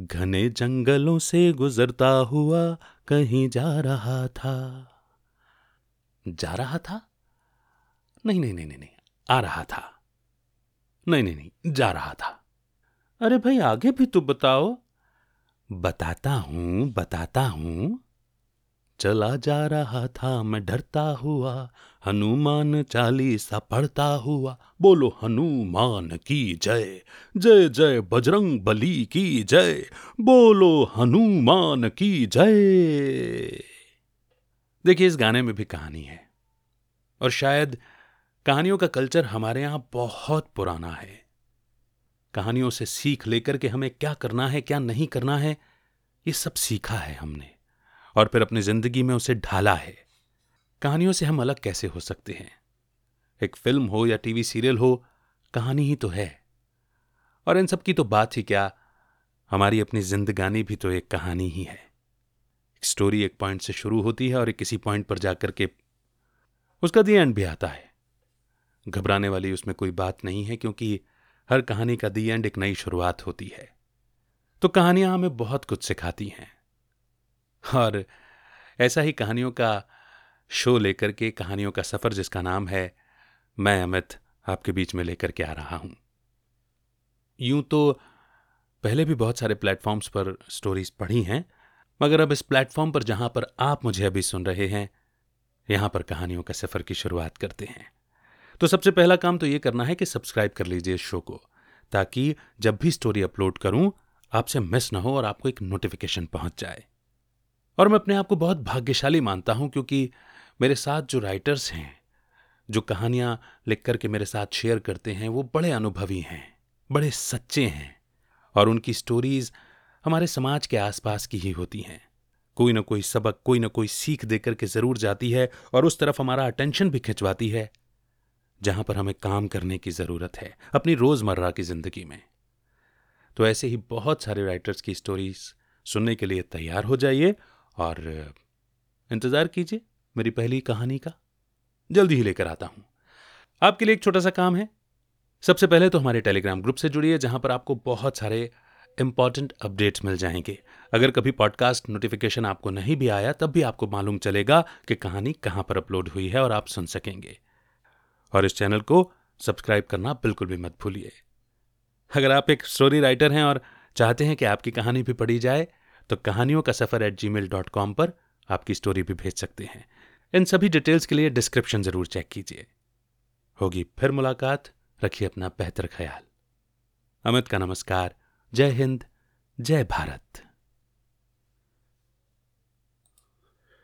घने जंगलों से गुजरता हुआ कहीं जा रहा था। जा रहा था? नहीं नहीं नहीं नहीं आ रहा था। नहीं नहीं नहीं, जा रहा था। अरे भाई, आगे भी तो बताओ। बताता हूँ बताता हूँ। चला जा रहा था, मैं डरता हुआ, हनुमान चालीसा पढ़ता हुआ। बोलो, हनुमान की जय जय जय, बजरंग बली की जय, बोलो, हनुमान की जय। देखिए, इस गाने में भी कहानी है। और शायद कहानियों का कल्चर हमारे यहाँ बहुत पुराना है। कहानियों से सीख लेकर के हमें क्या करना है, क्या नहीं करना है, ये सब सीखा है हमने। और फिर अपनी ज़िंदगी में उसे ढाला है। कहानियों से हम अलग कैसे हो सकते हैं? एक फ़िल्म हो या टीवी सीरियल हो, कहानी ही तो है। और इन सब की तो बात ही क्या, हमारी अपनी जिंदगानी भी तो एक कहानी ही है। एक स्टोरी एक पॉइंट से शुरू होती है और एक किसी पॉइंट पर जाकर के उसका दी एंड भी आता है। घबराने वाली उसमें कोई बात नहीं है क्योंकि हर कहानी का दी एंड एक नई शुरुआत होती है। तो कहानियाँ हमें बहुत कुछ सिखाती हैं। और ऐसा ही कहानियों का शो लेकर के, कहानियों का सफ़र जिसका नाम है, मैं अमित आपके बीच में लेकर के आ रहा हूँ। यूँ तो पहले भी बहुत सारे प्लेटफॉर्म्स पर स्टोरीज पढ़ी हैं, मगर अब इस प्लेटफॉर्म पर जहाँ पर आप मुझे अभी सुन रहे हैं, यहाँ पर कहानियों का सफ़र की शुरुआत करते हैं। तो सबसे पहला काम तो यह करना है कि सब्सक्राइब कर लीजिए इस शो को, ताकि जब भी स्टोरी अपलोड करूँ, आपसे मिस ना हो और आपको एक नोटिफिकेशन पहुँच जाए। और मैं अपने आप को बहुत भाग्यशाली मानता हूँ क्योंकि मेरे साथ जो राइटर्स हैं, जो कहानियाँ लिख करके मेरे साथ शेयर करते हैं, वो बड़े अनुभवी हैं, बड़े सच्चे हैं और उनकी स्टोरीज हमारे समाज के आसपास की ही होती हैं। कोई ना कोई सबक, कोई ना कोई सीख देकर के ज़रूर जाती है और उस तरफ़ हमारा अटेंशन भी खिंचवाती है, जहाँ पर हमें काम करने की ज़रूरत है, अपनी रोज़मर्रा की ज़िंदगी में। तो ऐसे ही बहुत सारे राइटर्स की स्टोरीज सुनने के लिए तैयार हो जाइए और इंतज़ार कीजिए मेरी पहली कहानी का। जल्दी ही लेकर आता हूँ। आपके लिए एक छोटा सा काम है। सबसे पहले तो हमारे टेलीग्राम ग्रुप से जुड़िए, जहाँ पर आपको बहुत सारे इंपॉर्टेंट अपडेट्स मिल जाएँगे। अगर कभी पॉडकास्ट नोटिफिकेशन आपको नहीं भी आया, तब भी आपको मालूम चलेगा कि कहानी कहाँ पर अपलोड हुई है और आप सुन सकेंगे। और इस चैनल को सब्सक्राइब करना बिल्कुल भी मत भूलिए। अगर आप एक स्टोरी राइटर हैं और चाहते हैं कि आपकी कहानी भी पढ़ी जाए तो कहानियों का सफ़र at Gmail dot com पर आपकी स्टोरी भी भेज सकते हैं। इन सभी डिटेल्स के लिए डिस्क्रिप्शन ज़रूर चेक कीजिए। होगी फिर मुलाकात। रखिए अपना बेहतर ख्याल। अमित का नमस्कार। जय हिंद। जय भारत।